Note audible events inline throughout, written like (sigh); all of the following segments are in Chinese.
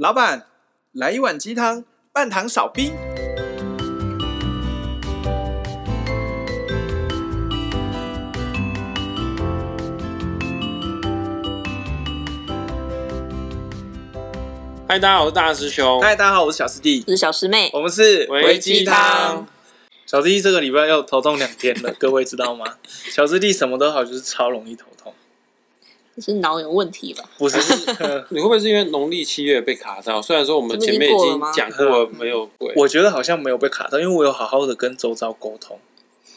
老板，来一碗鸡汤，半糖少冰。嗨，大家好，我是大师兄。嗨，大家好，我是小师弟，我是小师妹。我们是微鸡汤。小师弟这个礼拜又头痛两天了，各位知道吗？小师弟什么都好，就是超容易头痛。是脑有问题吧？不是，(laughs) 你会不会是因为农历七月被卡到？虽然说我们前面已经讲过没有鬼，我觉得好像没有被卡到，因为我有好好的跟周遭沟通。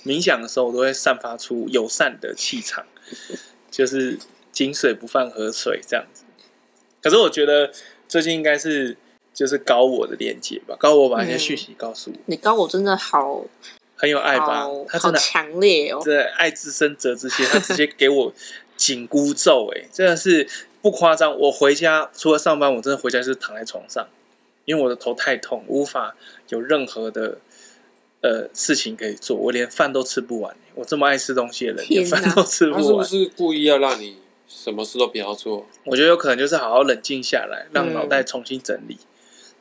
冥想的时候，我都会散发出友善的气场，(laughs) 就是井水不犯河水这样子。可是我觉得最近应该是就是高我的连接吧，高我把一些讯息告诉我。你高我真的好很有爱吧？他真的强烈哦，对，爱之深责之切，他直接给我。紧箍咒，哎，真的是不夸张。我回家除了上班，我真的回家就是躺在床上，因为我的头太痛，无法有任何的呃事情可以做，我连饭都吃不完。我这么爱吃东西的人，连饭都吃不完。他是不是故意要让你什么事都不要做？我觉得有可能就是好好冷静下来，让脑袋重新整理。嗯、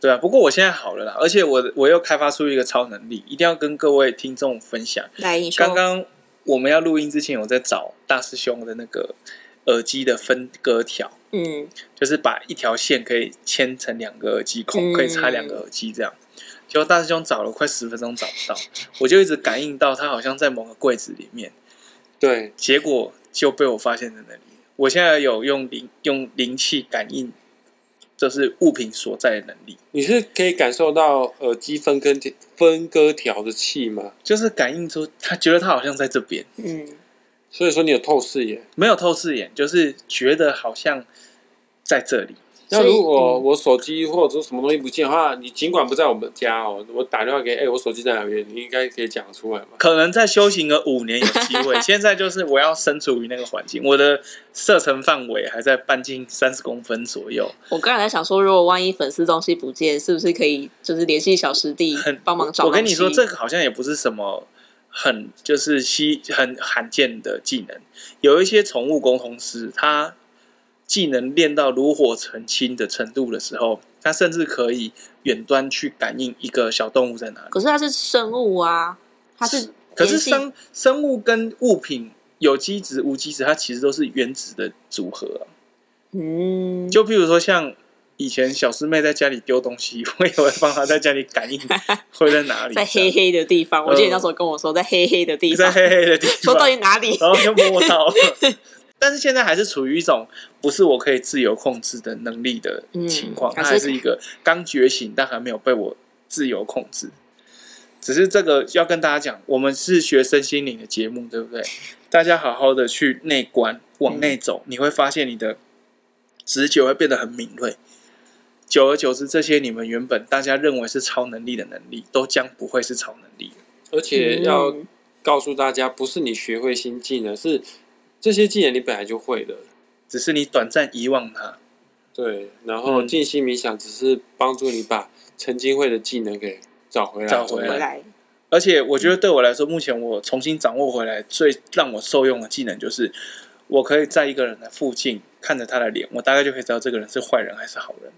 对啊，不过我现在好了啦，而且我我又开发出一个超能力，一定要跟各位听众分享。来，你说。刚刚。我们要录音之前，我在找大师兄的那个耳机的分割条，嗯，就是把一条线可以牵成两个耳机孔，可以插两个耳机这样。结果大师兄找了快十分钟找不到，我就一直感应到他好像在某个柜子里面，对，结果就被我发现在那里。我现在有用灵用灵气感应。就是物品所在的能力。你是可以感受到耳机分割分割条的气吗？就是感应出他觉得他好像在这边。嗯，所以说你有透视眼？没有透视眼，就是觉得好像在这里。那如果我手机或者说什么东西不见的话，你尽管不在我们家哦，我打电话给哎、欸，我手机在哪边？你应该可以讲出来吧？可能在修行个五年有机会，(laughs) 现在就是我要身处于那个环境，我的射程范围还在半径三十公分左右。我刚才在想说，如果万一粉丝东西不见，是不是可以就是联系小师弟帮忙找？我跟你说，这个好像也不是什么很就是稀很罕见的技能，有一些宠物沟通师他。技能练到炉火纯青的程度的时候，他甚至可以远端去感应一个小动物在哪里。可是它是生物啊，它是。可是生生物跟物品有机质无机质，它其实都是原子的组合啊。嗯。就譬如说，像以前小师妹在家里丢东西，(laughs) 我也会帮她在家里感应 (laughs) 会在哪里，在黑黑的地方。我记得那时候跟我说，在黑黑的地方，在黑黑的地方，说到底哪里，然后就摸到了。(laughs) 但是现在还是处于一种不是我可以自由控制的能力的情况，它还是一个刚觉醒，但还没有被我自由控制。只是这个要跟大家讲，我们是学身心灵的节目，对不对？大家好好的去内观，往内走，你会发现你的直觉会变得很敏锐。久而久之，这些你们原本大家认为是超能力的能力，都将不会是超能力。而且要告诉大家，不是你学会新技能，是。这些技能你本来就会的，只是你短暂遗忘它。对，然后静心冥想只是帮助你把曾经会的技能给找回来。找回来。而且我觉得对我来说，目前我重新掌握回来最让我受用的技能，就是我可以在一个人的附近看着他的脸，我大概就可以知道这个人是坏人还是好人。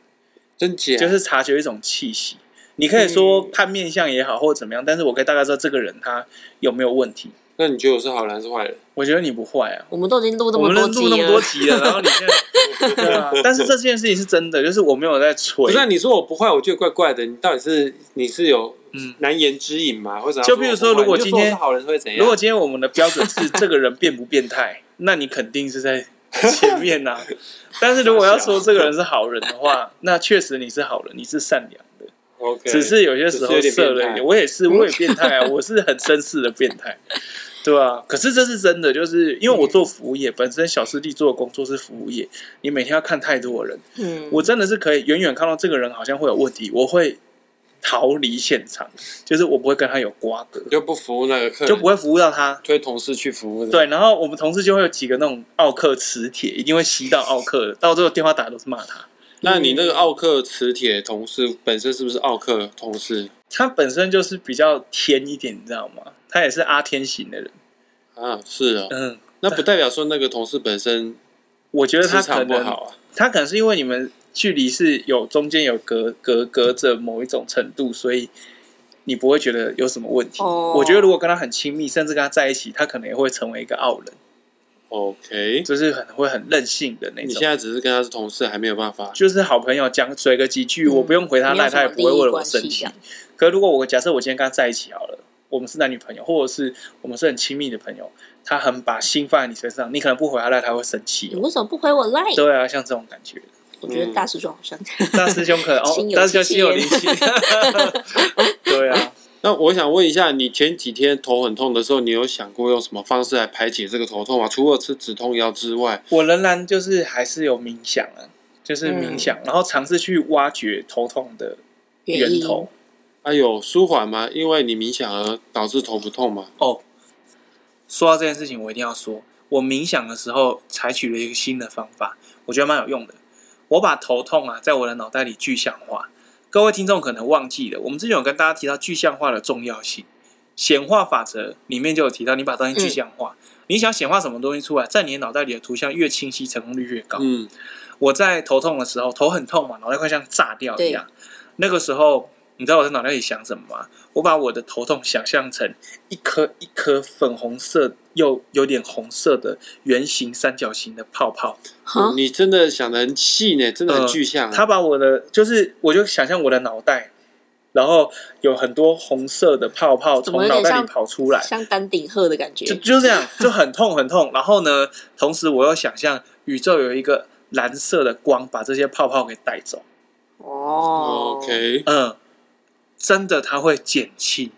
真假？就是察觉一种气息。你可以说看面相也好，或者怎么样，但是我可以大概知道这个人他有没有问题。那你觉得我是好人还是坏人？我觉得你不坏啊。我们都已经录这么多集了，录那么多集了，然后你现在 (laughs) 对啊。但是这件事情是真的，就是我没有在吹。不是你说我不坏，我觉得怪怪的。你到底是你是有嗯难言之隐吗？或者就比如说，如果今天是好人会怎样？如果今天我们的标准是这个人变不变态，那你肯定是在前面呐。(laughs) 但是如果要说这个人是好人的话，那确实你是好人，你是善良的。OK，只是有些时候色了一点。我也是，我也变态啊，(laughs) 我是很绅士的变态。对啊，可是这是真的，就是因为我做服务业，嗯、本身小师弟做的工作是服务业，你每天要看太多的人，嗯，我真的是可以远远看到这个人好像会有问题，我会逃离现场，就是我不会跟他有瓜葛，就不服务那个客人，就不会服务到他，推同事去服务。对，然后我们同事就会有几个那种奥克磁铁，一定会吸到奥克的，到最后电话打都是骂他。那你那个奥克磁铁同事本身是不是奥克同事？他本身就是比较天一点，你知道吗？他也是阿天型的人啊，是啊，嗯，那不代表说那个同事本身，我觉得他可能不好啊，他可能是因为你们距离是有中间有隔隔隔着某一种程度，所以你不会觉得有什么问题。哦，我觉得如果跟他很亲密，甚至跟他在一起，他可能也会成为一个傲人。OK，就是可能会很任性的那种。你现在只是跟他是同事，还没有办法，就是好朋友讲嘴个几句，嗯、我不用回他赖，他也不会为了我生气。可是如果我假设我今天跟他在一起好了，我们是男女朋友，或者是我们是很亲密的朋友，他很把心放在你身上，你可能不回他赖，他会生气。你为什么不回我赖？对啊，像这种感觉。我觉得大师兄好像、嗯、大师兄 (laughs) 可能哦，大师兄心有灵犀。(laughs) 对啊。那我想问一下，你前几天头很痛的时候，你有想过用什么方式来排解这个头痛吗？除了吃止痛药之外，我仍然就是还是有冥想啊，就是冥想，嗯、然后尝试去挖掘头痛的源头。哎有舒缓吗？因为你冥想而导致头不痛吗？哦，说到这件事情，我一定要说，我冥想的时候采取了一个新的方法，我觉得蛮有用的。我把头痛啊，在我的脑袋里具象化。各位听众可能忘记了，我们之前有跟大家提到具象化的重要性。显化法则里面就有提到，你把东西具象化，嗯、你想显化什么东西出来，在你的脑袋里的图像越清晰，成功率越高。嗯，我在头痛的时候，头很痛嘛，脑袋快像炸掉一样。那个时候，你知道我在脑袋里想什么吗？我把我的头痛想象成一颗一颗粉红色又有点红色的圆形三角形的泡泡。嗯、你真的想的很细呢，真的很具象、啊。他把我的就是，我就想象我的脑袋，然后有很多红色的泡泡从脑袋里跑出来，像丹顶鹤的感觉。就就这样，就很痛很痛。然后呢，同时我又想象宇宙有一个蓝色的光把这些泡泡给带走。哦，OK，嗯。真的，它会减轻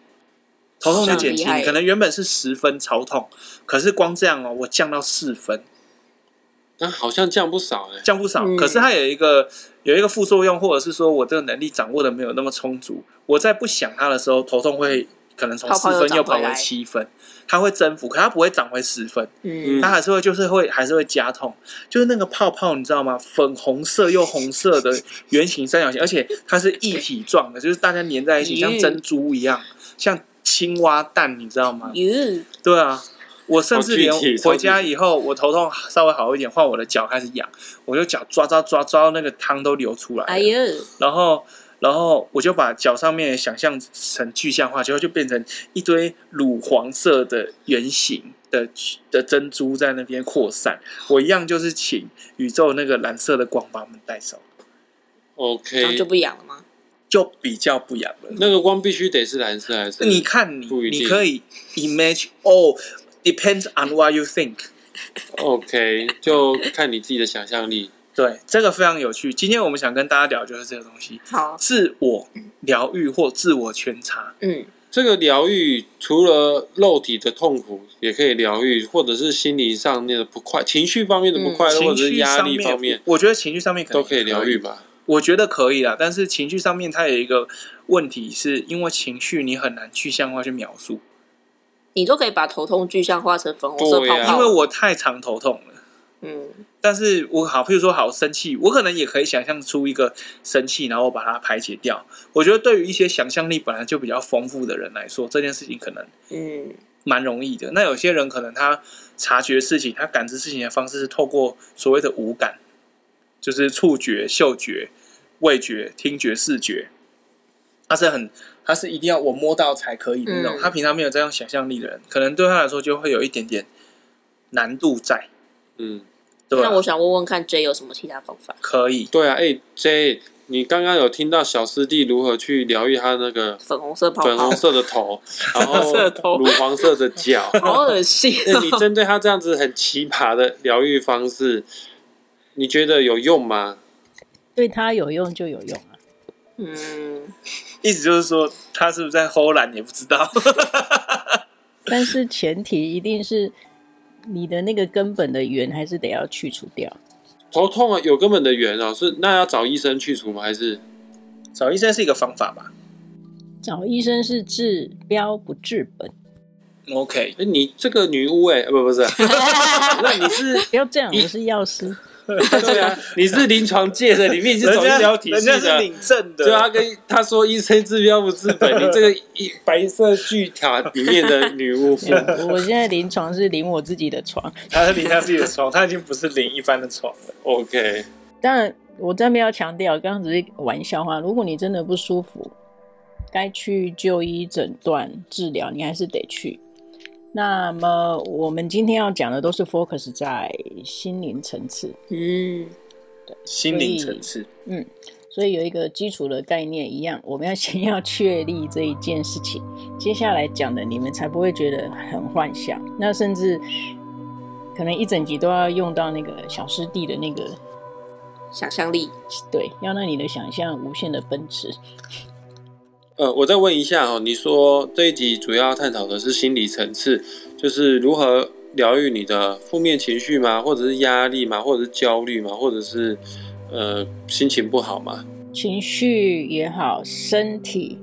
头痛，就减轻。可能原本是十分超痛，可是光这样哦，我降到四分，那好像降不少哎，降不少。可是它有一个有一个副作用，或者是说我这个能力掌握的没有那么充足。我在不想它的时候，头痛会可能从四分又跑回七分。它会增幅，可它不会涨回十分，嗯，它还是会就是会还是会加痛，就是那个泡泡你知道吗？粉红色又红色的圆形三角形，而且它是一体状的，就是大家粘在一起，像珍珠一样，像青蛙蛋，你知道吗？对啊，我甚至连回家以后，我头痛稍微好一点，换我的脚开始痒，我就脚抓抓抓抓到那个汤都流出来，哎呦，然后。然后我就把脚上面想象成具象化，结果就变成一堆乳黄色的圆形的的珍珠在那边扩散。我一样就是请宇宙那个蓝色的光把我们带走。OK，这样就不痒了吗？就比较不痒了。那个光必须得是蓝色还是？你看你，你可以 imagine，哦，depends on what you think。OK，就看你自己的想象力。对，这个非常有趣。今天我们想跟大家聊就是这个东西，好，自我疗愈或自我觉察。嗯，这个疗愈除了肉体的痛苦也可以疗愈，或者是心理上面的不快，情绪方面的不快乐，嗯、或者是压力方面，我觉得情绪上面可都可以疗愈吧。我觉得可以啦，但是情绪上面它有一个问题，是因为情绪你很难具象化去描述。你都可以把头痛具象化成粉红色泡泡，啊、因为我太常头痛了。嗯，但是我好，譬如说好生气，我可能也可以想象出一个生气，然后把它排解掉。我觉得对于一些想象力本来就比较丰富的人来说，这件事情可能嗯蛮容易的。嗯、那有些人可能他察觉事情，他感知事情的方式是透过所谓的五感，就是触觉、嗅觉、味觉、听觉、视觉，他是很他是一定要我摸到才可以的那种。嗯、他平常没有这样想象力的人，可能对他来说就会有一点点难度在。嗯，对啊，那我想问问看，J 有什么其他方法？可以，对啊，哎、欸、J，你刚刚有听到小师弟如何去疗愈他那个粉红色泡泡、粉红色的头，(laughs) 然后乳黄色的脚，好恶心、喔！你针对他这样子很奇葩的疗愈方式，你觉得有用吗？对他有用就有用啊。嗯，意思就是说，他是不是在偷懒也不知道。(laughs) 但是前提一定是。你的那个根本的源还是得要去除掉。头痛啊，有根本的源啊，是那要找医生去除吗？还是找医生是一个方法吧？找医生是治标不治本。OK，哎，你这个女巫哎，不不是，(laughs) 那你是不要这样，我是药师。(laughs) 对啊，你是临床界的，里面是走医疗体系的，人家是领证的。对啊，跟他说医生治标不治本，你这个一白色巨塔里面的女巫。(laughs) 我现在临床是领我自己的床，他是领他自己的床，他已经不是领一般的床了。OK，当然我这边要强调，刚刚只是玩笑话。如果你真的不舒服，该去就医诊断治疗，你还是得去。那么我们今天要讲的都是 focus 在心灵层次，嗯，对，心灵层次，嗯，所以有一个基础的概念一样，我们要先要确立这一件事情，接下来讲的你们才不会觉得很幻想，那甚至可能一整集都要用到那个小师弟的那个想象力，对，要让你的想象无限的奔驰。呃，我再问一下哦，你说这一集主要探讨的是心理层次，就是如何疗愈你的负面情绪吗？或者是压力吗？或者是焦虑吗？或者是呃心情不好吗？情绪也好，身体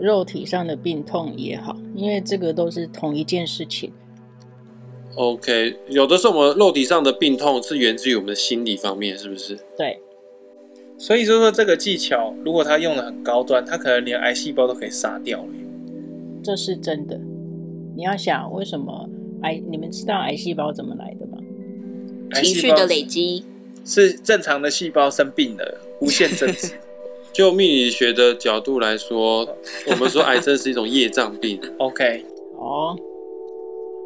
肉体上的病痛也好，因为这个都是同一件事情。OK，有的时候我们肉体上的病痛是源自于我们的心理方面，是不是？对。所以说说这个技巧，如果他用的很高端，他可能连癌细胞都可以杀掉了。这是真的。你要想，为什么癌？你们知道癌细胞怎么来的吗？情绪的累积是正常的细胞生病了，无限增殖。(laughs) 就命理学的角度来说，我们说癌症是一种业障病。(laughs) OK，哦。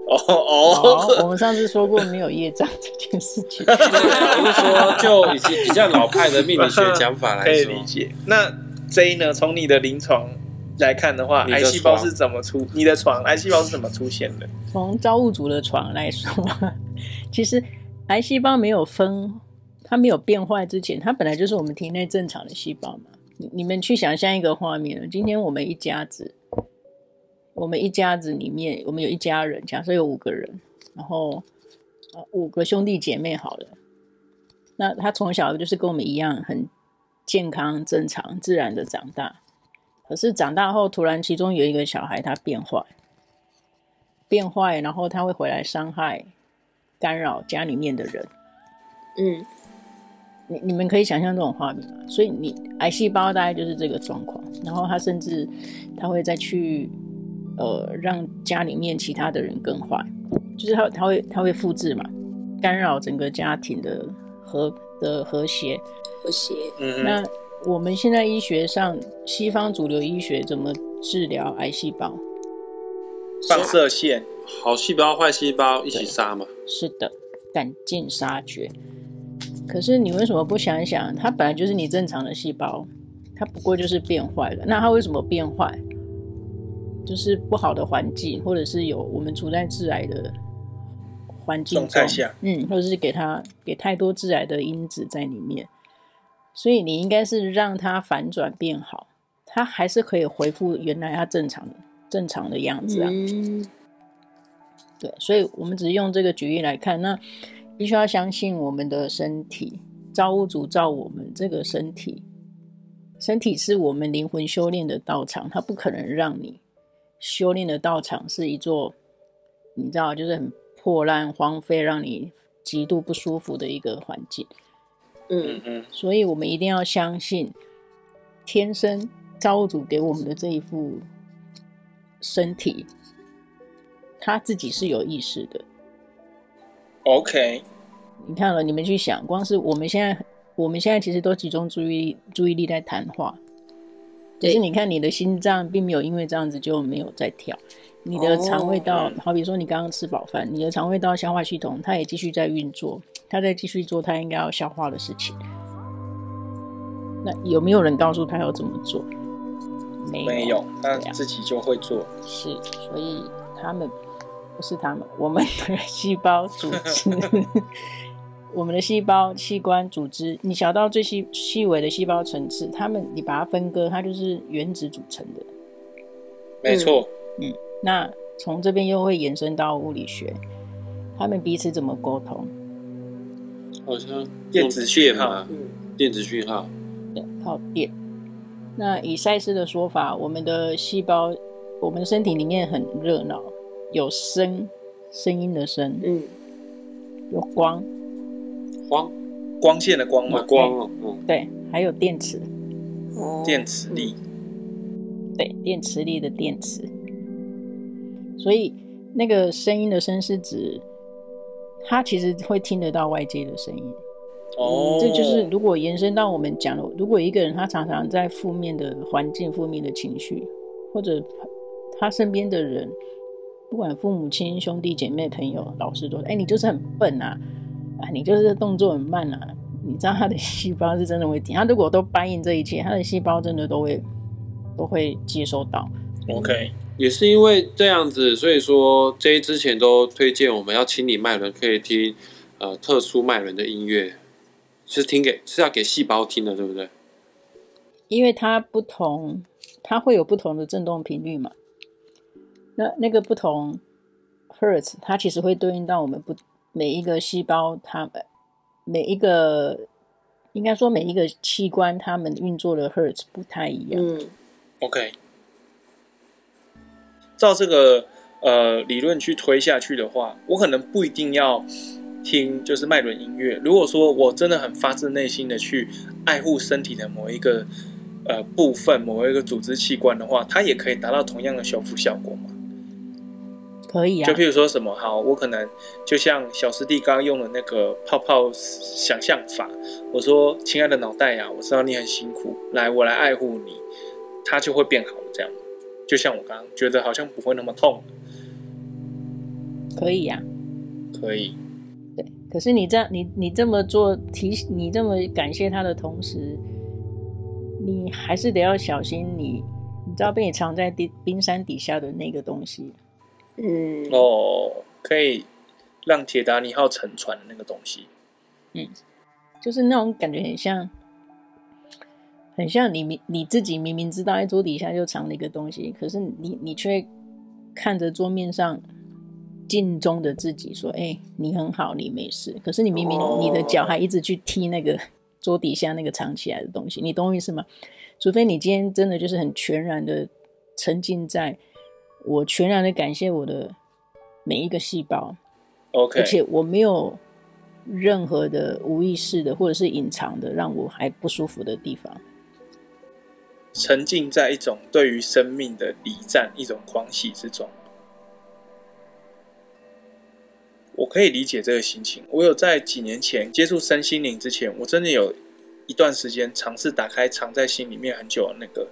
哦哦，我们上次说过没有业障这件事情。(laughs) 我是说，就以及比较老派的命理学讲法来说，(laughs) 可以理解。那 J 呢？从你的临床来看的话，癌细胞是怎么出？你的床癌细胞是怎么出现的？从造物主的床来说，(laughs) 其实癌细胞没有分，它没有变坏之前，它本来就是我们体内正常的细胞嘛。你你们去想象一个画面，今天我们一家子。我们一家子里面，我们有一家人，假设有五个人，然后呃五个兄弟姐妹好了。那他从小就是跟我们一样，很健康、正常、自然的长大。可是长大后，突然其中有一个小孩他变坏，变坏，然后他会回来伤害、干扰家里面的人。嗯，你你们可以想象这种画面吗？所以你癌细胞大概就是这个状况，然后他甚至他会再去。呃，让家里面其他的人更坏，就是他他会他会复制嘛，干扰整个家庭的和的和谐和谐。嗯，那我们现在医学上，西方主流医学怎么治疗癌细胞？放射线，好细胞坏细胞一起杀嘛？是的，赶尽杀绝。可是你为什么不想一想，它本来就是你正常的细胞，它不过就是变坏了。那它为什么变坏？就是不好的环境，或者是有我们处在致癌的环境中，嗯，或者是给他给太多致癌的因子在里面，所以你应该是让它反转变好，它还是可以恢复原来它正常正常的样子啊。嗯。对，所以我们只是用这个举例来看，那必须要相信我们的身体，造物主造我们这个身体，身体是我们灵魂修炼的道场，它不可能让你。修炼的道场是一座，你知道，就是很破烂、荒废，让你极度不舒服的一个环境。嗯嗯，所以我们一定要相信，天生造物主给我们的这一副身体，他自己是有意识的。OK，你看了，你们去想，光是我们现在，我们现在其实都集中注意注意力在谈话。可是你看，你的心脏并没有因为这样子就没有在跳，你的肠胃道，好比说你刚刚吃饱饭，你的肠胃道消化系统，它也继续在运作，它在继续做它应该要消化的事情。那有没有人告诉他要怎么做？没有，没有，他自己就会做。是，所以他们不是他们，我们的细胞组织。(laughs) 我们的细胞、器官、组织，你小到最细细微的细胞层次，它们你把它分割，它就是原子组成的。没错，嗯，那从这边又会延伸到物理学，他们彼此怎么沟通？好像电子讯号，嗯，电子讯号，对，靠电。那以赛斯的说法，我们的细胞，我们的身体里面很热闹，有声，声音的声，嗯，有光。光，光线的光嘛，光哦，嗯，对，还有电池，电磁力，对，电磁力的电池，所以那个声音的声是指，它其实会听得到外界的声音，哦、嗯，这就是如果延伸到我们讲了，如果一个人他常常在负面的环境、负面的情绪，或者他身边的人，不管父母亲、兄弟姐妹、朋友、老师都说，哎，你就是很笨啊，啊，你就是动作很慢啊，你知道他的细胞是真的会停。他如果都答应这一切，他的细胞真的都会都会接收到。OK，也是因为这样子，所以说 J 之前都推荐我们要清理脉轮，可以听呃特殊脉轮的音乐。是听给是要给细胞听的，对不对？因为它不同，它会有不同的振动频率嘛。那那个不同 hertz，它其实会对应到我们不每一个细胞，它们每一个应该说每一个器官，它们运作的 hertz 不太一样。嗯，OK。照这个呃理论去推下去的话，我可能不一定要。听就是脉轮音乐。如果说我真的很发自内心的去爱护身体的某一个呃部分、某一个组织器官的话，它也可以达到同样的修复效果吗？可以啊。就譬如说什么，好，我可能就像小师弟刚刚用的那个泡泡想象法，我说：“亲爱的脑袋呀，我知道你很辛苦，来，我来爱护你，它就会变好了。”这样，就像我刚刚觉得好像不会那么痛。可以呀，可以。对可是你这样，你你这么做提，你这么感谢他的同时，你还是得要小心你，你你知道被你藏在冰冰山底下的那个东西，嗯，哦，可以让铁达尼号沉船的那个东西，嗯，就是那种感觉很像，很像你明你自己明明知道在桌底下就藏了一个东西，可是你你却看着桌面上。镜中的自己说：“哎、欸，你很好，你没事。可是你明明你的脚还一直去踢那个桌底下那个藏起来的东西，你懂我意思吗？除非你今天真的就是很全然的沉浸在，我全然的感谢我的每一个细胞，OK，而且我没有任何的无意识的或者是隐藏的让我还不舒服的地方，沉浸在一种对于生命的礼赞，一种狂喜之中。”我可以理解这个心情。我有在几年前接触身心灵之前，我真的有一段时间尝试打开藏在心里面很久的那个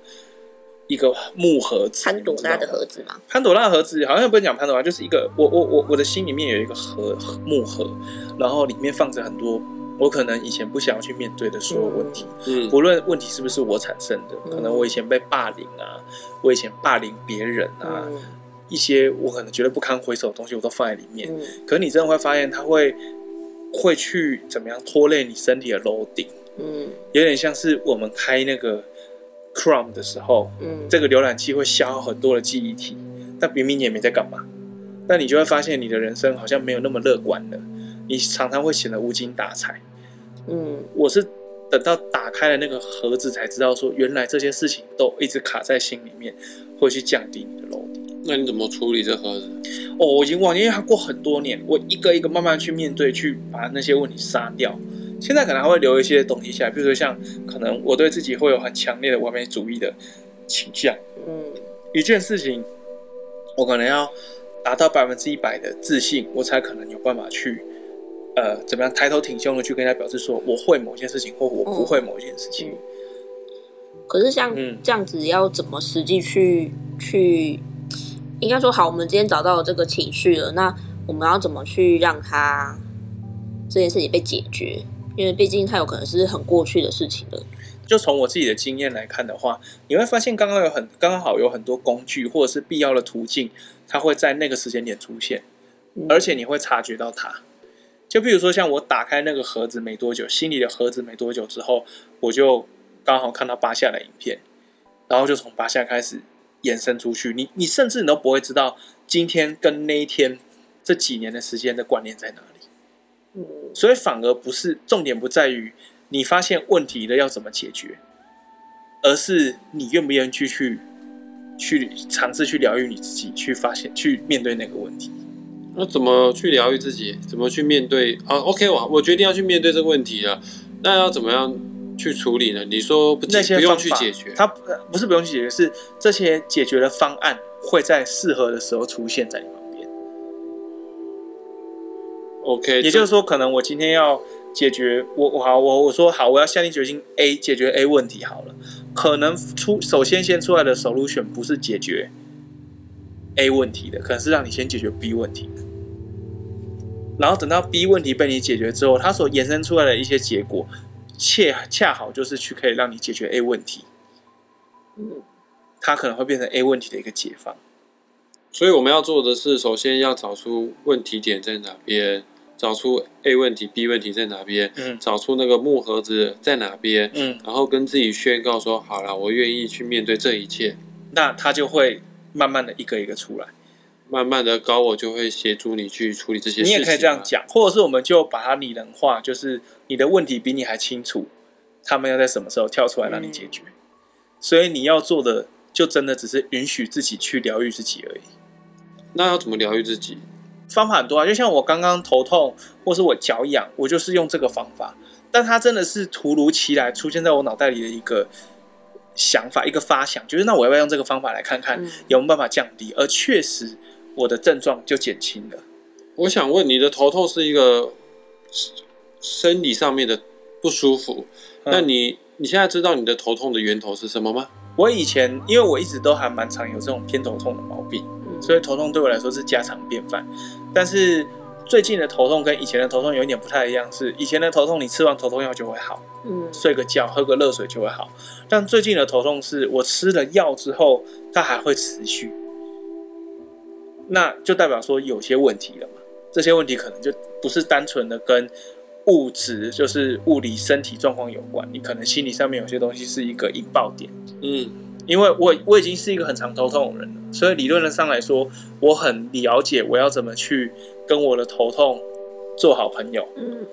一个木盒子，潘朵拉的盒子吗？潘朵拉盒子好像不能讲潘朵拉，就是一个我我我我的心里面有一个盒木盒，然后里面放着很多我可能以前不想要去面对的所有问题，嗯，不论问题是不是我产生的，可能我以前被霸凌啊，我以前霸凌别人啊。嗯一些我可能觉得不堪回首的东西，我都放在里面。嗯、可是你真的会发现，它会会去怎么样拖累你身体的楼顶。嗯，有点像是我们开那个 Chrome 的时候，嗯，这个浏览器会消耗很多的记忆体，但明明你也没在干嘛。但你就会发现，你的人生好像没有那么乐观了。你常常会显得无精打采。嗯，我是等到打开了那个盒子，才知道说，原来这些事情都一直卡在心里面，会去降低你的楼底。那你怎么处理这盒子？哦，我已经忘记，因为它过很多年，我一个一个慢慢去面对，去把那些问题杀掉。现在可能还会留一些东西下来，比如说像可能我对自己会有很强烈的完美主义的倾向。嗯，一件事情我可能要达到百分之一百的自信，我才可能有办法去呃怎么样抬头挺胸的去跟他表示说我会某件事情，或我不会某件事情。嗯，可是像这样子，要怎么实际去去？应该说好，我们今天找到了这个情绪了，那我们要怎么去让它这件事情被解决？因为毕竟它有可能是很过去的事情了。就从我自己的经验来看的话，你会发现刚刚有很刚刚好有很多工具或者是必要的途径，它会在那个时间点出现，而且你会察觉到它。就比如说像我打开那个盒子没多久，心里的盒子没多久之后，我就刚好看到巴夏的影片，然后就从巴夏开始。延伸出去，你你甚至你都不会知道今天跟那一天这几年的时间的关联在哪里。嗯，所以反而不是重点，不在于你发现问题了要怎么解决，而是你愿不愿意去去去尝试去疗愈你自己，去发现去面对那个问题。那怎么去疗愈自己？怎么去面对？啊，OK，我我决定要去面对这个问题了。那要怎么样？去处理呢？你说不，那些不用去解决，它不是不用去解决，是这些解决的方案会在适合的时候出现在。OK，也就是说，可能我今天要解决我我好我我说好，我要下定决心 A 解决 A 问题好了，可能出首先先出来的 solution 不是解决 A 问题的，可能是让你先解决 B 问题的，然后等到 B 问题被你解决之后，它所衍生出来的一些结果，恰恰好就是去可以让你解决 A 问题，嗯，它可能会变成 A 问题的一个解放。所以我们要做的是，首先要找出问题点在哪边，找出 A 问题、B 问题在哪边，嗯，找出那个木盒子在哪边，嗯，然后跟自己宣告说，好了，我愿意去面对这一切，那他就会慢慢的一个一个出来，慢慢的高我就会协助你去处理这些事情。你也可以这样讲，或者是我们就把它拟人化，就是你的问题比你还清楚，他们要在什么时候跳出来让你解决，嗯，所以你要做的就真的只是允许自己去疗愈自己而已。那要怎么疗愈自己？方法很多啊，就像我刚刚头痛，或是我脚痒，我就是用这个方法。但它真的是突如其来出现在我脑袋里的一个想法，一个发想，就是那我要不要用这个方法来看看有没有办法降低？而确实，我的症状就减轻了。我想问，你的头痛是一个生理上面的不舒服？那你你现在知道你的头痛的源头是什么吗？我以前因为我一直都还蛮常有这种偏头痛的毛病。所以头痛对我来说是家常便饭，但是最近的头痛跟以前的头痛有一点不太一样，是以前的头痛你吃完头痛药就会好，嗯，睡个觉喝个热水就会好，但最近的头痛是我吃了药之后它还会持续，那就代表说有些问题了嘛，这些问题可能就不是单纯的跟物质就是物理身体状况有关，你可能心理上面有些东西是一个引爆点，嗯。因为我我已经是一个很常头痛的人了，所以理论上来说，我很了解我要怎么去跟我的头痛做好朋友。嗯，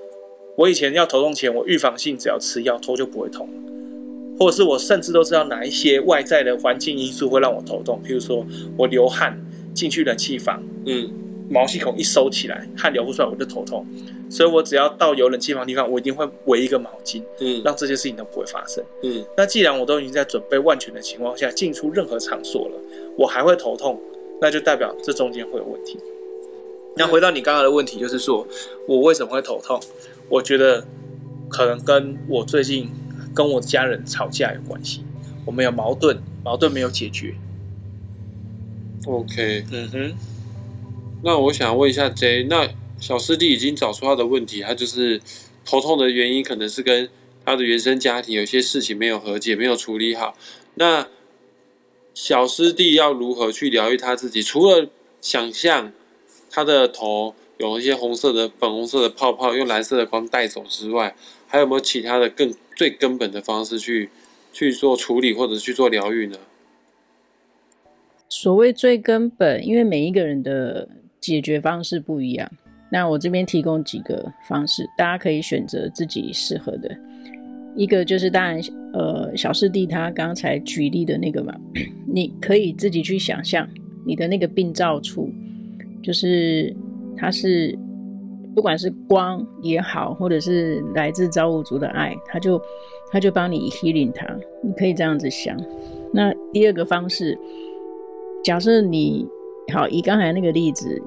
我以前要头痛前，我预防性只要吃药，头就不会痛，或者是我甚至都知道哪一些外在的环境因素会让我头痛，譬如说我流汗进去冷气房，嗯，毛细孔一收起来，汗流不出来，我就头痛。所以我只要到有冷气房的地方，我一定会围一个毛巾，嗯，让这些事情都不会发生，嗯。那既然我都已经在准备万全的情况下进出任何场所了，我还会头痛，那就代表这中间会有问题。那回到你刚刚的问题，就是说我为什么会头痛？我觉得可能跟我最近跟我家人吵架有关系，我们有矛盾，矛盾没有解决。OK，嗯哼。那我想问一下 J，那。小师弟已经找出他的问题，他就是头痛的原因，可能是跟他的原生家庭有些事情没有和解，没有处理好。那小师弟要如何去疗愈他自己？除了想象他的头有一些红色的、粉红色的泡泡，用蓝色的光带走之外，还有没有其他的更最根本的方式去去做处理或者去做疗愈呢？所谓最根本，因为每一个人的解决方式不一样。那我这边提供几个方式，大家可以选择自己适合的。一个就是当然，呃，小师弟他刚才举例的那个嘛，(clears throat) 你可以自己去想象你的那个病灶处，就是它是不管是光也好，或者是来自造物主的爱，他就他就帮你 healing 它，你可以这样子想。那第二个方式，假设你好，以刚才那个例子。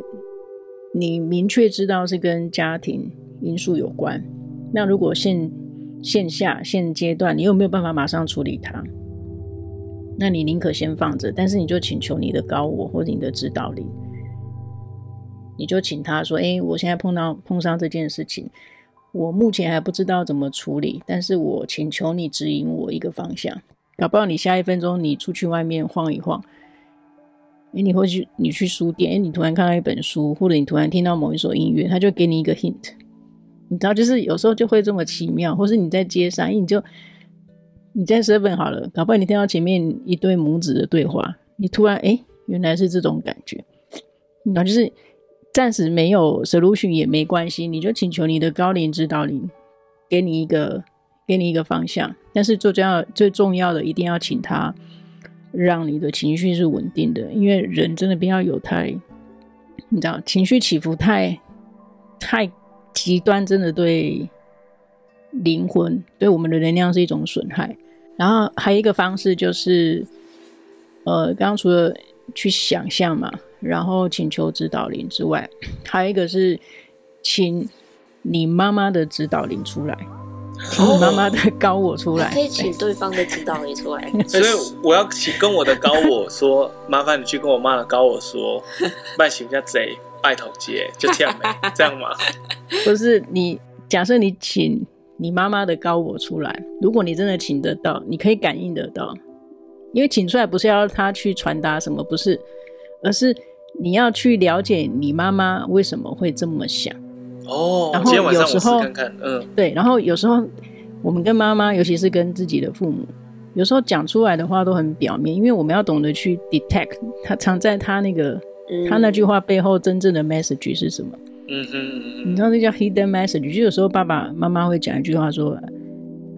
你明确知道是跟家庭因素有关，那如果现现下现阶段你有没有办法马上处理它？那你宁可先放着，但是你就请求你的高我或者你的指导灵，你就请他说：“诶，我现在碰到碰上这件事情，我目前还不知道怎么处理，但是我请求你指引我一个方向。搞不好你下一分钟你出去外面晃一晃。”诶，你会去，你去书店，诶，你突然看到一本书，或者你突然听到某一首音乐，他就给你一个 hint，你知道，就是有时候就会这么奇妙，或是你在街上，你就你在 seven 好了，搞不好你听到前面一对母子的对话，你突然诶，原来是这种感觉，那就是暂时没有 solution 也没关系，你就请求你的高灵指导灵给你一个给你一个方向，但是最重要最重要的一定要请他。让你的情绪是稳定的，因为人真的不要有太，你知道，情绪起伏太太极端，真的对灵魂、对我们的能量是一种损害。然后还有一个方式就是，呃，刚刚除了去想象嘛，然后请求指导灵之外，还有一个是请你妈妈的指导灵出来，请你妈妈的高我出来，可以请对方的指导你出来。(laughs) 所以我要请跟我的高我说，麻烦你去跟我妈的高我说，拜请一下贼拜头节，就这样没这样吗？(laughs) 不是你，假设你请你妈妈的高我出来，如果你真的请得到，你可以感应得到，因为请出来不是要他去传达什么，不是，而是你要去了解你妈妈为什么会这么想。哦，然后有时候看看，嗯，对，然后有时候我们跟妈妈，尤其是跟自己的父母，有时候讲出来的话都很表面，因为我们要懂得去 detect 他藏在他那个、嗯、他那句话背后真正的 message 是什么。嗯哼嗯哼，你知道那叫 hidden message，就有时候爸爸妈妈会讲一句话说：“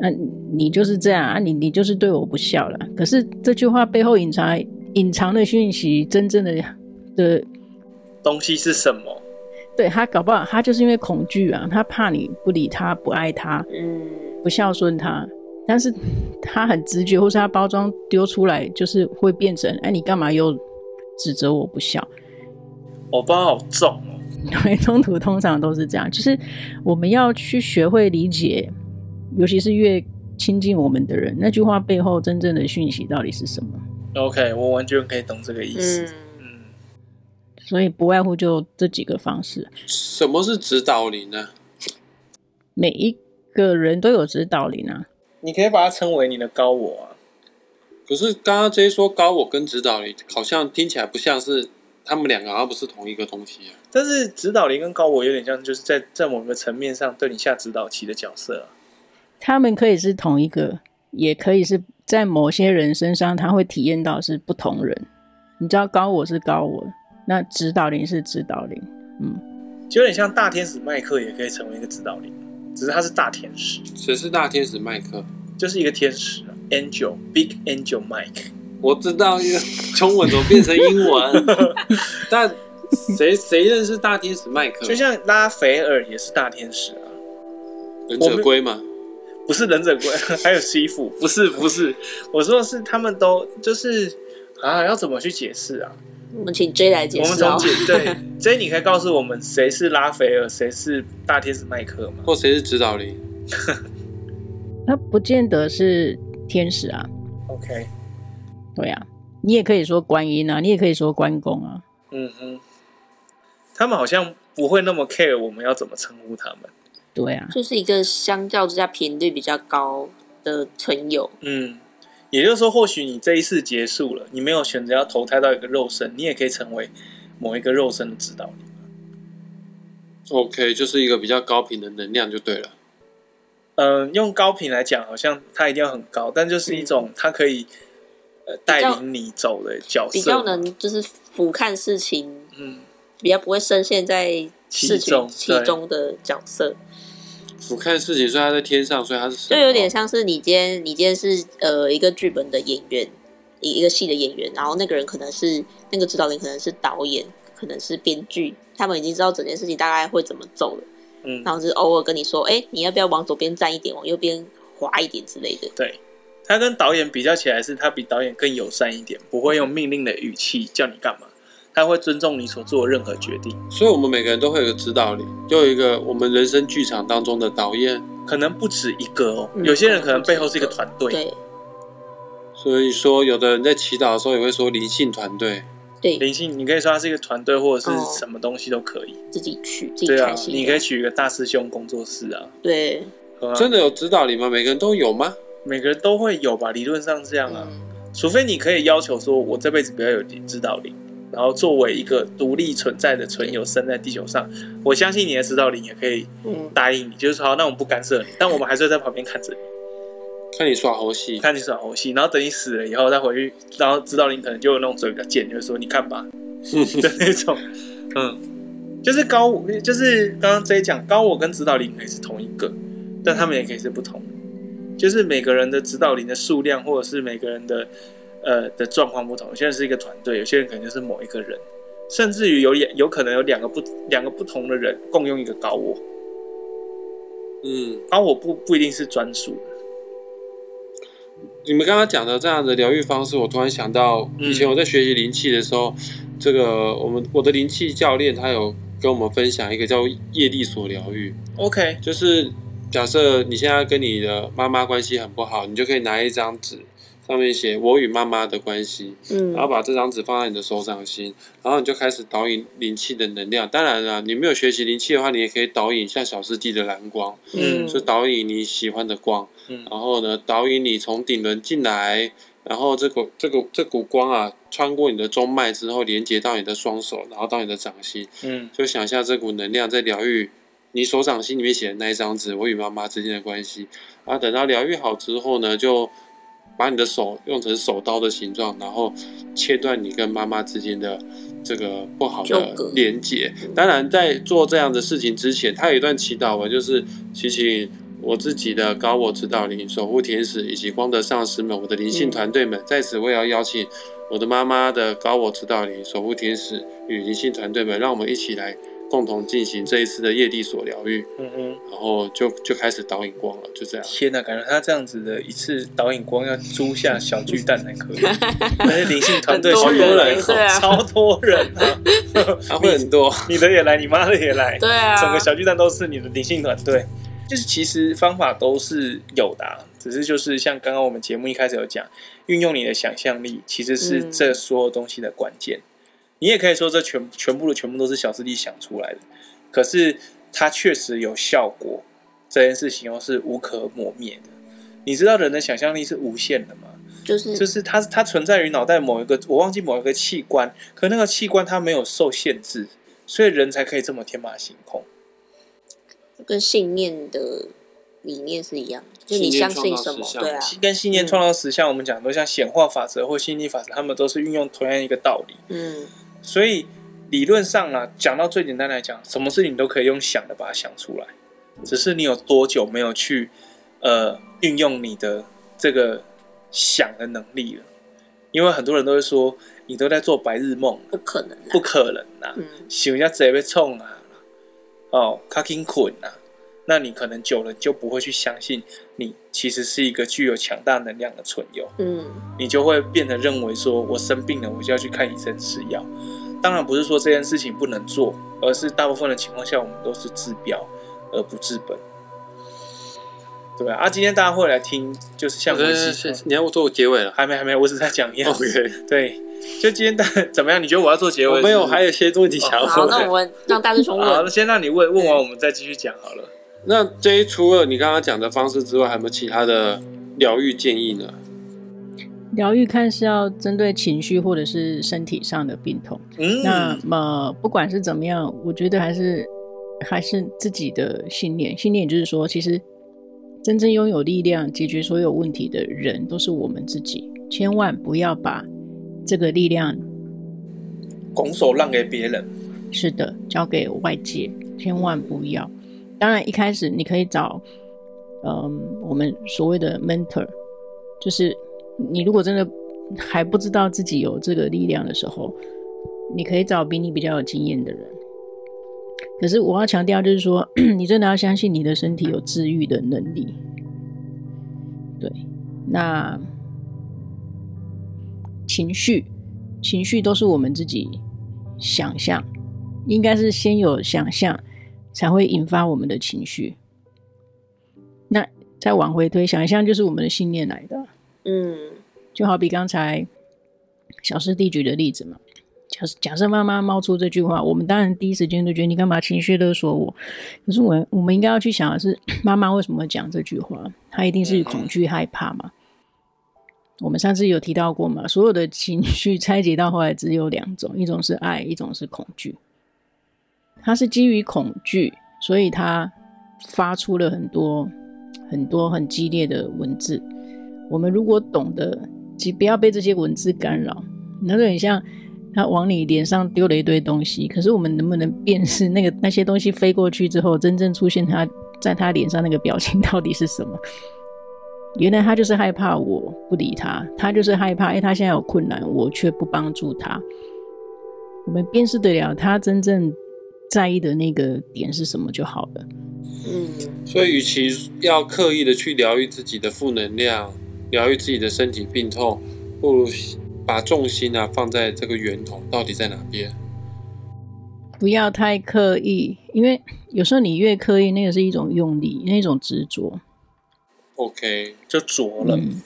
嗯、啊，你就是这样啊，你你就是对我不孝了。”可是这句话背后隐藏隐藏的讯息，真正的的东西是什么？对他搞不好，他就是因为恐惧啊，他怕你不理他，不爱他，嗯，不孝顺他。但是他很直觉，或是他包装丢出来，就是会变成，哎，你干嘛又指责我不孝？我包好重哦。对，(laughs) 冲突通常都是这样，就是我们要去学会理解，尤其是越亲近我们的人，那句话背后真正的讯息到底是什么？OK，我完全可以懂这个意思。嗯所以不外乎就这几个方式。什么是指导灵呢？每一个人都有指导灵啊。你可以把它称为你的高我啊。可是刚刚这些说高我跟指导灵，好像听起来不像是他们两个，而不是同一个东西啊。但是指导灵跟高我有点像，就是在在某个层面上对你下指导棋的角色啊。他们可以是同一个，也可以是在某些人身上，他会体验到是不同人。你知道高我是高我。那指导灵是指导灵，嗯，就有点像大天使麦克也可以成为一个指导灵，只是他是大天使。谁是大天使麦克？就是一个天使，Angel，Big Angel Mike。我知道，因为中文怎么变成英文？(laughs) 但谁谁认识大天使麦克？就像拉斐尔也是大天使啊，忍者龟吗？不是忍者龟，(laughs) 还有西服，不是不是，我说的是他们都就是啊，要怎么去解释啊？我们请 J 来解释。我们从解对 J，你可以告诉我们谁是拉斐尔，谁是大天使麦克吗？或谁是指导灵？(laughs) 他不见得是天使啊。OK，对啊，你也可以说观音啊，你也可以说关公啊。嗯哼，他们好像不会那么 care 我们要怎么称呼他们。对啊，就是一个相较之下频率比较高的存有。嗯。也就是说，或许你这一次结束了，你没有选择要投胎到一个肉身，你也可以成为某一个肉身的指导灵。OK，就是一个比较高频的能量就对了。嗯、呃，用高频来讲，好像它一定要很高，但就是一种它可以呃带领你走的角色，比较能就是俯瞰事情，嗯，比较不会深陷在事情其中，其中的角色。俯瞰事情，所以他在天上，所以他是就有点像是你今天，你今天是呃一个剧本的演员，一一个戏的演员，然后那个人可能是那个指导人，可能是导演，可能是编剧，他们已经知道整件事情大概会怎么走了，嗯，然后就是偶尔跟你说，哎、欸，你要不要往左边站一点，往右边滑一点之类的。对，他跟导演比较起来，是他比导演更友善一点，不会用命令的语气叫你干嘛。他会尊重你所做的任何决定，所以，我们每个人都会有个指导灵，就有一个我们人生剧场当中的导演，可能不止一个哦。有些人可能背后是一个团队，对。所以说，有的人在祈祷的时候也会说灵性团队，对，灵性，你可以说它是一个团队，或者是什么东西都可以，自己取，自己开心。对啊，你可以取一个大师兄工作室啊，对。真的有指导灵吗？每个人都有吗？每个人都会有吧，理论上这样啊，除非你可以要求说，我这辈子不要有指导灵。然后作为一个独立存在的存有生在地球上，我相信你的指导灵也可以答应你，就是说好，那我们不干涉你，但我们还是会在旁边看着你，看你耍猴戏，看你耍猴戏，然后等你死了以后再回去，然后指导灵可能就有那种嘴比较贱，就是说你看吧。(laughs) 的那种，嗯，就是高，就是刚刚这一讲高我跟指导灵可以是同一个，但他们也可以是不同，就是每个人的指导灵的数量或者是每个人的。呃的状况不同，现在是一个团队，有些人可能就是某一个人，甚至于有有可能有两个不两个不同的人共用一个高我。嗯，高我不不一定是专属的。你们刚刚讲的这样的疗愈方式，我突然想到，以前我在学习灵气的时候，嗯、这个我们我的灵气教练他有跟跟我们分享一个叫业力所疗愈。OK，就是假设你现在跟你的妈妈关系很不好，你就可以拿一张纸。上面写我与妈妈的关系，嗯，然后把这张纸放在你的手掌心，然后你就开始导引灵气的能量。当然了，你没有学习灵气的话，你也可以导引像小师弟的蓝光，嗯，就导引你喜欢的光，嗯，然后呢，导引你从顶轮进来，然后这股这个这股光啊，穿过你的中脉之后，连接到你的双手，然后到你的掌心，嗯，就想象这股能量在疗愈你手掌心里面写的那一张纸，我与妈妈之间的关系。然后等到疗愈好之后呢，就把你的手用成手刀的形状，然后切断你跟妈妈之间的这个不好的连接。当然，在做这样的事情之前，他有一段祈祷文，就是祈请我自己的高我指导灵、守护天使以及光的上师们、我的灵性团队们，在此我也要邀请我的妈妈的高我指导灵、守护天使与灵性团队们，让我们一起来。共同进行这一次的业地所疗愈，嗯哼，然后就就开始导引光了，就这样。天哪，感觉他这样子的一次导引光要租下小巨蛋才可以，(laughs) 那些灵性团队好多人，超多人啊，他会很多，(laughs) 你的也来，你妈的也来，对啊，整个小巨蛋都是你的灵性团队。就是其实方法都是有的，只是就是像刚刚我们节目一开始有讲，运用你的想象力，其实是这所有东西的关键。你也可以说这全全部的全部都是小师弟想出来的，可是它确实有效果，这件事情又是无可磨灭的。你知道人的想象力是无限的吗？就是就是它它存在于脑袋某一个我忘记某一个器官，可那个器官它没有受限制，所以人才可以这么天马行空。跟信念的理念是一样，就你相信什么，对啊，跟信念创造实像，我们讲都像显化法则或吸引力法则，他们都是运用同样一个道理，嗯。所以理论上啊，讲到最简单来讲，什么事情都可以用想的把它想出来，只是你有多久没有去呃运用你的这个想的能力了？因为很多人都会说你都在做白日梦，不可能，不可能呐！想一下直接被冲啊！哦，卡紧困呐！那你可能久了就不会去相信你其实是一个具有强大能量的存有，嗯，你就会变得认为说我生病了，我就要去看医生吃药。当然不是说这件事情不能做，而是大部分的情况下我们都是治标而不治本，对啊，啊，今天大家会来听，就是像我是你要我做结尾了？还没，还没，我只在讲一样。OK，(laughs) 对，就今天大怎么样？你觉得我要做结尾？没有，还有些问题想要问。好，那我们让大师兄问。(laughs) 好，那先让你问，问完我们再继续讲好了。那这一除了你刚刚讲的方式之外，还有没有其他的疗愈建议呢？疗愈看是要针对情绪或者是身体上的病痛。嗯，那么不管是怎么样，我觉得还是还是自己的信念。信念就是说，其实真正拥有力量解决所有问题的人都是我们自己。千万不要把这个力量拱手让给别人。是的，交给外界，千万不要。当然，一开始你可以找，嗯，我们所谓的 mentor，就是你如果真的还不知道自己有这个力量的时候，你可以找比你比较有经验的人。可是我要强调，就是说，(clears throat) 你真的要相信你的身体有治愈的能力。对，那情绪，情绪都是我们自己想象，应该是先有想象。才会引发我们的情绪。那再往回推，想象就是我们的信念来的。嗯，就好比刚才小师弟举的例子嘛。假设假设妈妈冒出这句话，我们当然第一时间就觉得你干嘛情绪勒索我？可是我我们应该要去想的是，(clears throat) 妈妈为什么会讲这句话？她一定是恐惧害怕嘛？我们上次有提到过嘛？所有的情绪 (laughs) 拆解到后来只有两种，一种是爱，一种是恐惧。他是基于恐惧，所以他发出了很多很多很激烈的文字。我们如果懂得，即不要被这些文字干扰，那就很像他往你脸上丢了一堆东西。可是我们能不能辨识那个那些东西飞过去之后，真正出现他在他脸上那个表情到底是什么？原来他就是害怕我不理他，他就是害怕，哎，他现在有困难，我却不帮助他。我们辨识得了他真正。在意的那个点是什么就好了。嗯，所以与其要刻意的去疗愈自己的负能量，疗愈自己的身体病痛，不如把重心啊放在这个源头到底在哪边。不要太刻意，因为有时候你越刻意，那个是一种用力，那种执着。OK，就着了。嗯，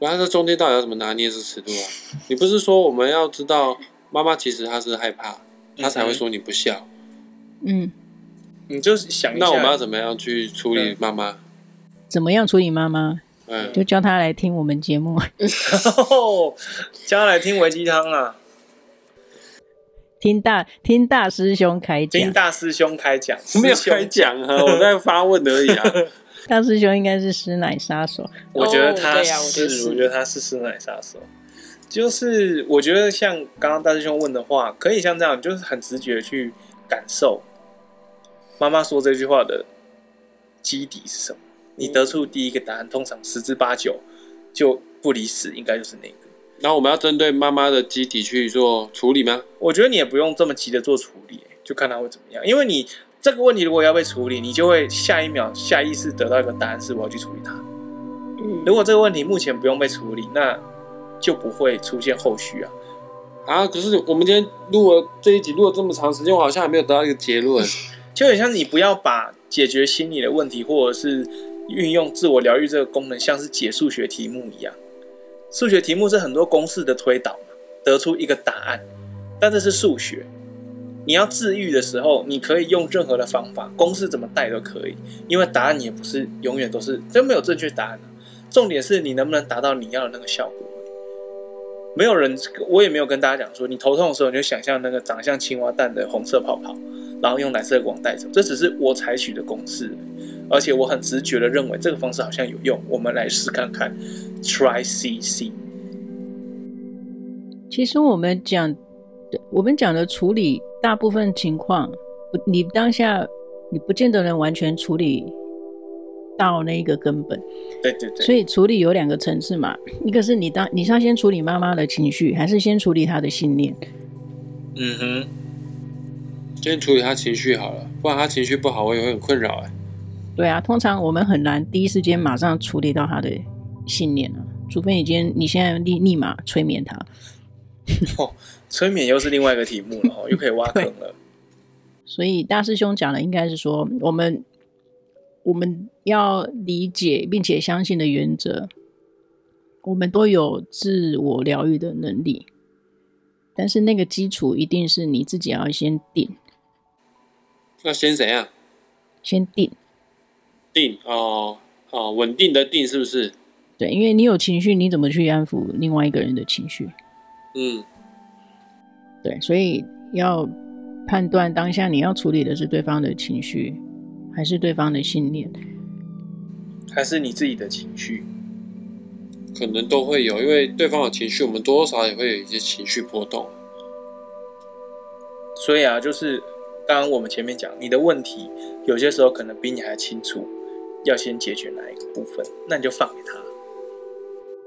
那这中间到底要怎么拿捏这尺度啊？你不是说我们要知道妈妈其实她是害怕，她才会说你不孝。嗯，你就想一下，那我们要怎么样去处理妈妈？怎么样处理妈妈？嗯，就叫他来听我们节目，(laughs) 叫他来听维鸡汤啊。听大听大师兄开讲，听大师兄开讲，没有开讲啊，我在发问而已啊。(laughs) 大师兄应该是师奶杀手，我觉得他是，我觉得他是师奶杀手。就是我觉得像刚刚大师兄问的话，可以像这样，就是很直觉去感受妈妈说这句话的基底是什么。你得出第一个答案，通常十之八九就不离十，应该就是那个。然后我们要针对妈妈的基底去做处理吗？我觉得你也不用这么急的做处理，就看他会怎么样。因为你这个问题如果要被处理，你就会下一秒下意识得到一个答案，是我要去处理它。嗯，如果这个问题目前不用被处理，那就不会出现后续啊。啊，可是我们今天录了这一集录了这么长时间，我好像还没有得到一个结论。(laughs) 就很像你不要把解决心理的问题，或者是运用自我疗愈这个功能，像是解数学题目一样。数学题目是很多公式的推导，得出一个答案，但这是数学。你要治愈的时候，你可以用任何的方法，公式怎么带都可以，因为答案也不是永远都是，真没有正确答案。重点是你能不能达到你要的那个效果。没有人，我也没有跟大家讲说，你头痛的时候，你就想象那个长像青蛙蛋的红色泡泡，然后用蓝色光带走。这只是我采取的公式，而且我很直觉的认为这个方式好像有用，我们来试看看。Try CC。其实我们讲，我们讲的处理，大部分情况，你当下你不见得能完全处理。到那个根本，对对对，所以处理有两个层次嘛，一个是你当你是要先处理妈妈的情绪，还是先处理她的信念？嗯哼，先处理她情绪好了，不然她情绪不好，我也会很困扰哎。对啊，通常我们很难第一时间马上处理到她的信念啊，除非你今天你现在立立马催眠她。哦，催眠又是另外一个题目了哦，又可以挖 (laughs) 坑了。所以大师兄讲的应该是说我们。我们要理解并且相信的原则，我们都有自我疗愈的能力，但是那个基础一定是你自己要先定。那先怎样？先定。定哦哦，稳定的定是不是？对，因为你有情绪，你怎么去安抚另外一个人的情绪？嗯，对，所以要判断当下你要处理的是对方的情绪。还是对方的信念，还是你自己的情绪，可能都会有，因为对方的情绪，我们多多少少也会有一些情绪波动。所以啊，就是刚刚我们前面讲，你的问题有些时候可能比你还清楚，要先解决哪一个部分，那你就放给他。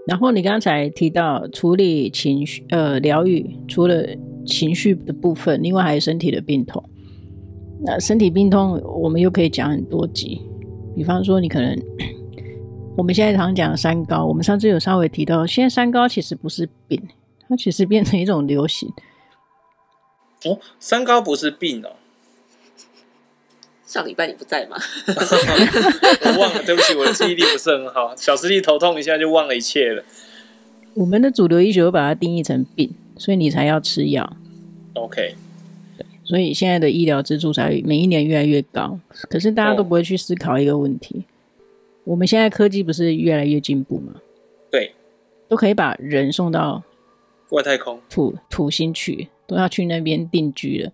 然后你刚才提到处理情绪，呃，疗愈除了情绪的部分，另外还有身体的病痛。那身体病痛，我们又可以讲很多集。比方说，你可能我们现在常讲三高，我们上次有稍微提到，现在三高其实不是病，它其实变成一种流行。哦，三高不是病哦。上礼拜你不在吗？(laughs) 我忘了，对不起，我的记忆力不是很好。小师弟头痛一下就忘了一切了。我们的主流医学会把它定义成病，所以你才要吃药。OK。所以现在的医疗支出才每一年越来越高，可是大家都不会去思考一个问题：我们现在科技不是越来越进步吗？对，都可以把人送到外太空、土土星去，都要去那边定居了。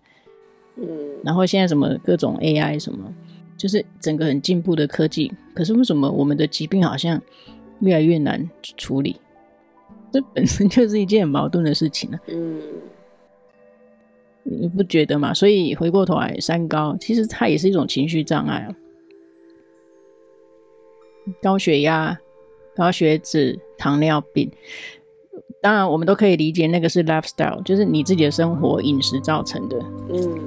嗯，然后现在什么各种 AI 什么，就是整个很进步的科技，可是为什么我们的疾病好像越来越难处理？这本身就是一件很矛盾的事情啊。嗯。你不觉得吗？所以回过头来，三高其实它也是一种情绪障碍啊。高血压、高血脂、糖尿病，当然我们都可以理解，那个是 lifestyle，就是你自己的生活饮食造成的。嗯。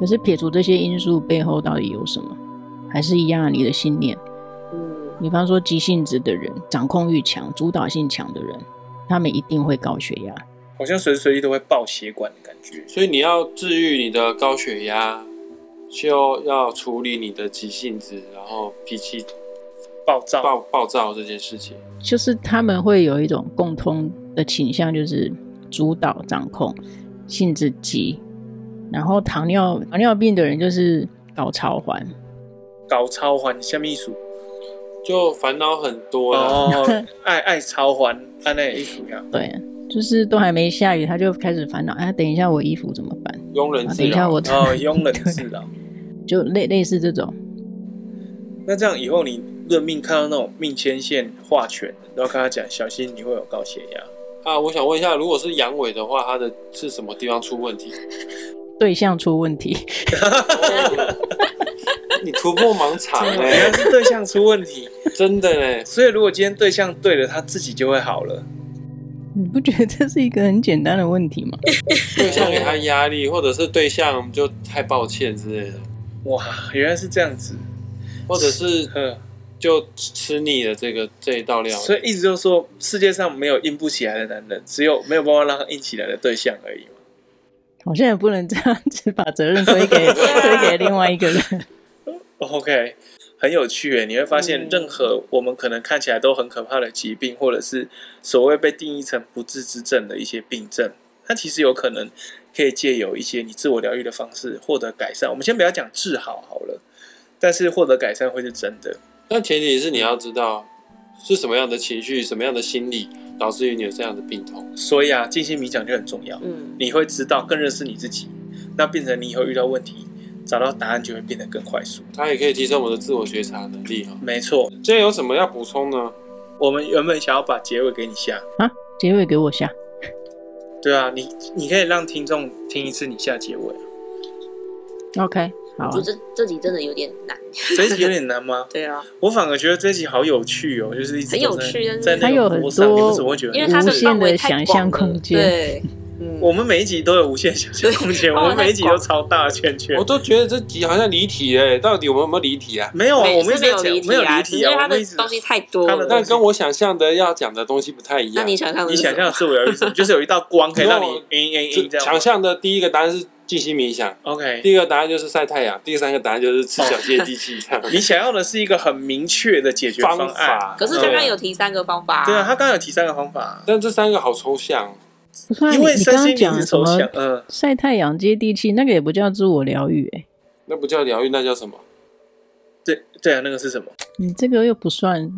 可是撇除这些因素背后，到底有什么？还是一样，你的信念。嗯。比方说急性子的人，掌控欲强、主导性强的人，他们一定会高血压。好像随时随地都会爆血管觉。所以你要治愈你的高血压，就要处理你的急性子，然后脾气暴躁、暴暴躁这件事情。就是他们会有一种共通的倾向，就是主导、掌控、性子急。然后糖尿糖尿病的人就是搞超环，搞超环什么意思？就烦恼很多哦，(laughs) 爱爱超环，按那个衣服一样。对，就是都还没下雨，他就开始烦恼。哎，等一下我衣服怎么办？庸人自扰。等一下我哦，庸人自扰，(laughs) 就类类似这种。那这样以后你论命看到那种命牵线画圈，都要跟他讲小心，你会有高血压啊！我想问一下，如果是阳痿的话，他的是什么地方出问题？(laughs) 对象出问题。你突破盲场哎、欸！原来是对象出问题，真的哎！所以如果今天对象对了，他自己就会好了。你不觉得这是一个很简单的问题吗？(laughs) 对象给他压力，或者是对象就太抱歉之类的。哇，原来是这样子，或者是就吃腻了这个这一道料。所以一直就说世界上没有硬不起来的男人，只有没有办法让他硬起来的对象而已。好像也不能这样子把责任推给 (laughs) 推给另外一个人。(laughs) OK，很有趣诶，你会发现，任何我们可能看起来都很可怕的疾病，或者是所谓被定义成不治之症的一些病症，它其实有可能可以借由一些你自我疗愈的方式获得改善。我们先不要讲治好好了，但是获得改善会是真的。但前提是你要知道是什么样的情绪、什么样的心理导致于你有这样的病痛。所以啊，静心冥想就很重要。嗯，你会知道更认识你自己，那变成你以后遇到问题。找到答案就会变得更快速，它也可以提升我的自我觉察能力哈。没错，今天有什么要补充呢？我们原本想要把结尾给你下啊，结尾给我下。对啊，你你可以让听众听一次你下结尾。OK，好、啊。我觉得这这集真的有点难。这一集有点难吗？(laughs) 对啊，我反而觉得这集好有趣哦，就是一直很有趣，但是在那个上你们怎么会觉得因为它的范围想象空间对。嗯、我们每一集都有无限想象空间，(laughs) 我们每一集都超大的圈圈。我都觉得这集好像离题哎，到底我们有没有离题啊？没有啊，我们没有离题，没有离题啊，因为他的东西太多了，但跟我想象的要讲的东西不太一样。那你想象的，你想象的是我有一种，(laughs) 就是有一道光可以让你嗯嗯嗯这样。想象的第一个答案是静心冥想，OK。第二个答案就是晒太阳，第三个答案就是吃小接地气。(laughs) 你想要的是一个很明确的解决方案，方法可是刚刚有提三个方法。对啊，他刚刚有提三个方法，但这三个好抽象。不因为你刚刚讲什么？嗯，晒太阳接地气，那个也不叫自我疗愈，哎，那不叫疗愈，那叫什么？对对啊，那个是什么？你这个又不算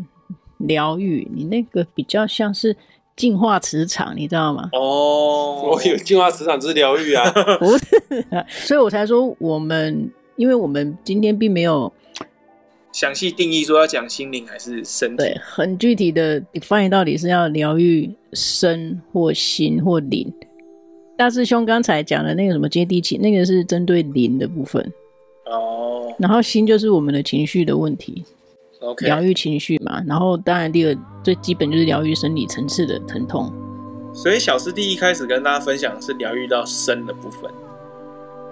疗愈，你那个比较像是净化磁场，你知道吗？哦，(laughs) 我有净化磁场，就是疗愈啊，不是啊，所以我才说我们，因为我们今天并没有。详细定义说要讲心灵还是身体？对，很具体的 define 到底是要疗愈身或心或灵。大师兄刚才讲的那个什么接地气，那个是针对灵的部分哦。然后心就是我们的情绪的问题，OK，疗愈情绪嘛。然后当然第二最基本就是疗愈生理层次的疼痛。所以小师弟一开始跟大家分享的是疗愈到身的部分。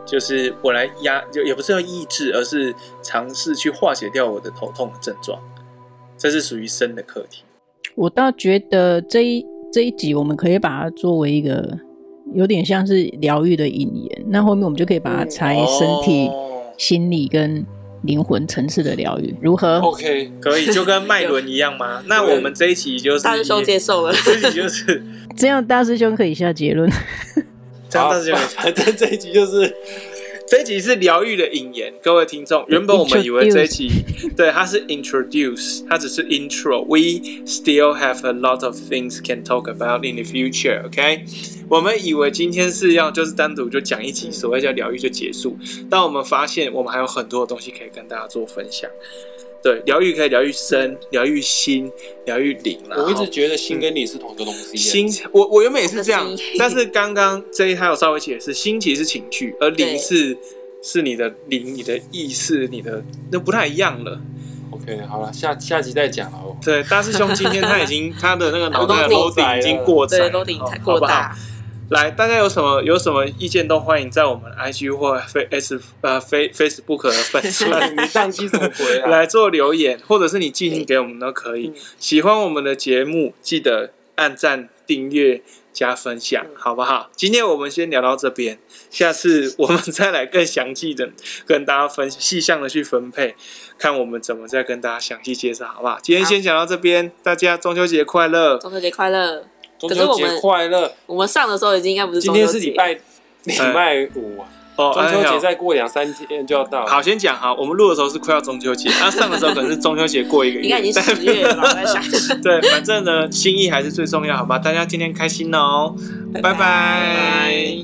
就是我来压，就也不是要抑制，而是尝试去化解掉我的头痛的症状，这是属于身的课题。我倒觉得这一这一集我们可以把它作为一个有点像是疗愈的引言，那后面我们就可以把它拆身体、哦、心理跟灵魂层次的疗愈，如何？OK，可以，就跟脉轮一样吗？(laughs) 那我们这一集就是大师兄接受了，这一集就是 (laughs) 这样，大师兄可以下结论。好，(laughs) 反正这一集就是这一集是疗愈的引言，各位听众。原本我们以为这一集对它是 introduce，它只是 intro。We still have a lot of things can talk about in the future. OK，我们以为今天是要就是单独就讲一集，所谓叫疗愈就结束，但我们发现我们还有很多的东西可以跟大家做分享。对，疗愈可以疗愈身，疗愈心，疗愈灵。我一直觉得心跟你是同一个东西。心，我我原本也是这样，但是刚刚这一还有稍微解释，心其实是情绪，而灵是是你的灵，你的意识，你的那不太一样了。OK，好了，下下集再讲哦。对，大师兄今天他已经 (laughs) 他的那个脑袋的 loading 已经过载，对，loading 才过大。来，大家有什么有什么意见都欢迎在我们 IG 或 Face 呃 Face Facebook 的粉 (laughs) 丝你宕机什么鬼啊？来做留言，或者是你寄信给我们都可以。喜欢我们的节目，记得按赞、订阅加分享，好不好？今天我们先聊到这边，下次我们再来更详细的 (laughs) 跟大家分细项的去分配，看我们怎么再跟大家详细介绍，好不好？今天先讲到这边，大家中秋节快乐！中秋节快乐！中秋节快乐！我们上的时候已经应该不是今天是礼拜 (laughs) 礼拜五啊。哦，中秋节再过两三天就要到。好，先讲哈，我们录的时候是快要中秋节，那上的时候可能是中秋节过一个月。应该已经十月了，我在想。(laughs) 对，反正呢，心意还是最重要，好吧？大家今天开心哦，拜拜。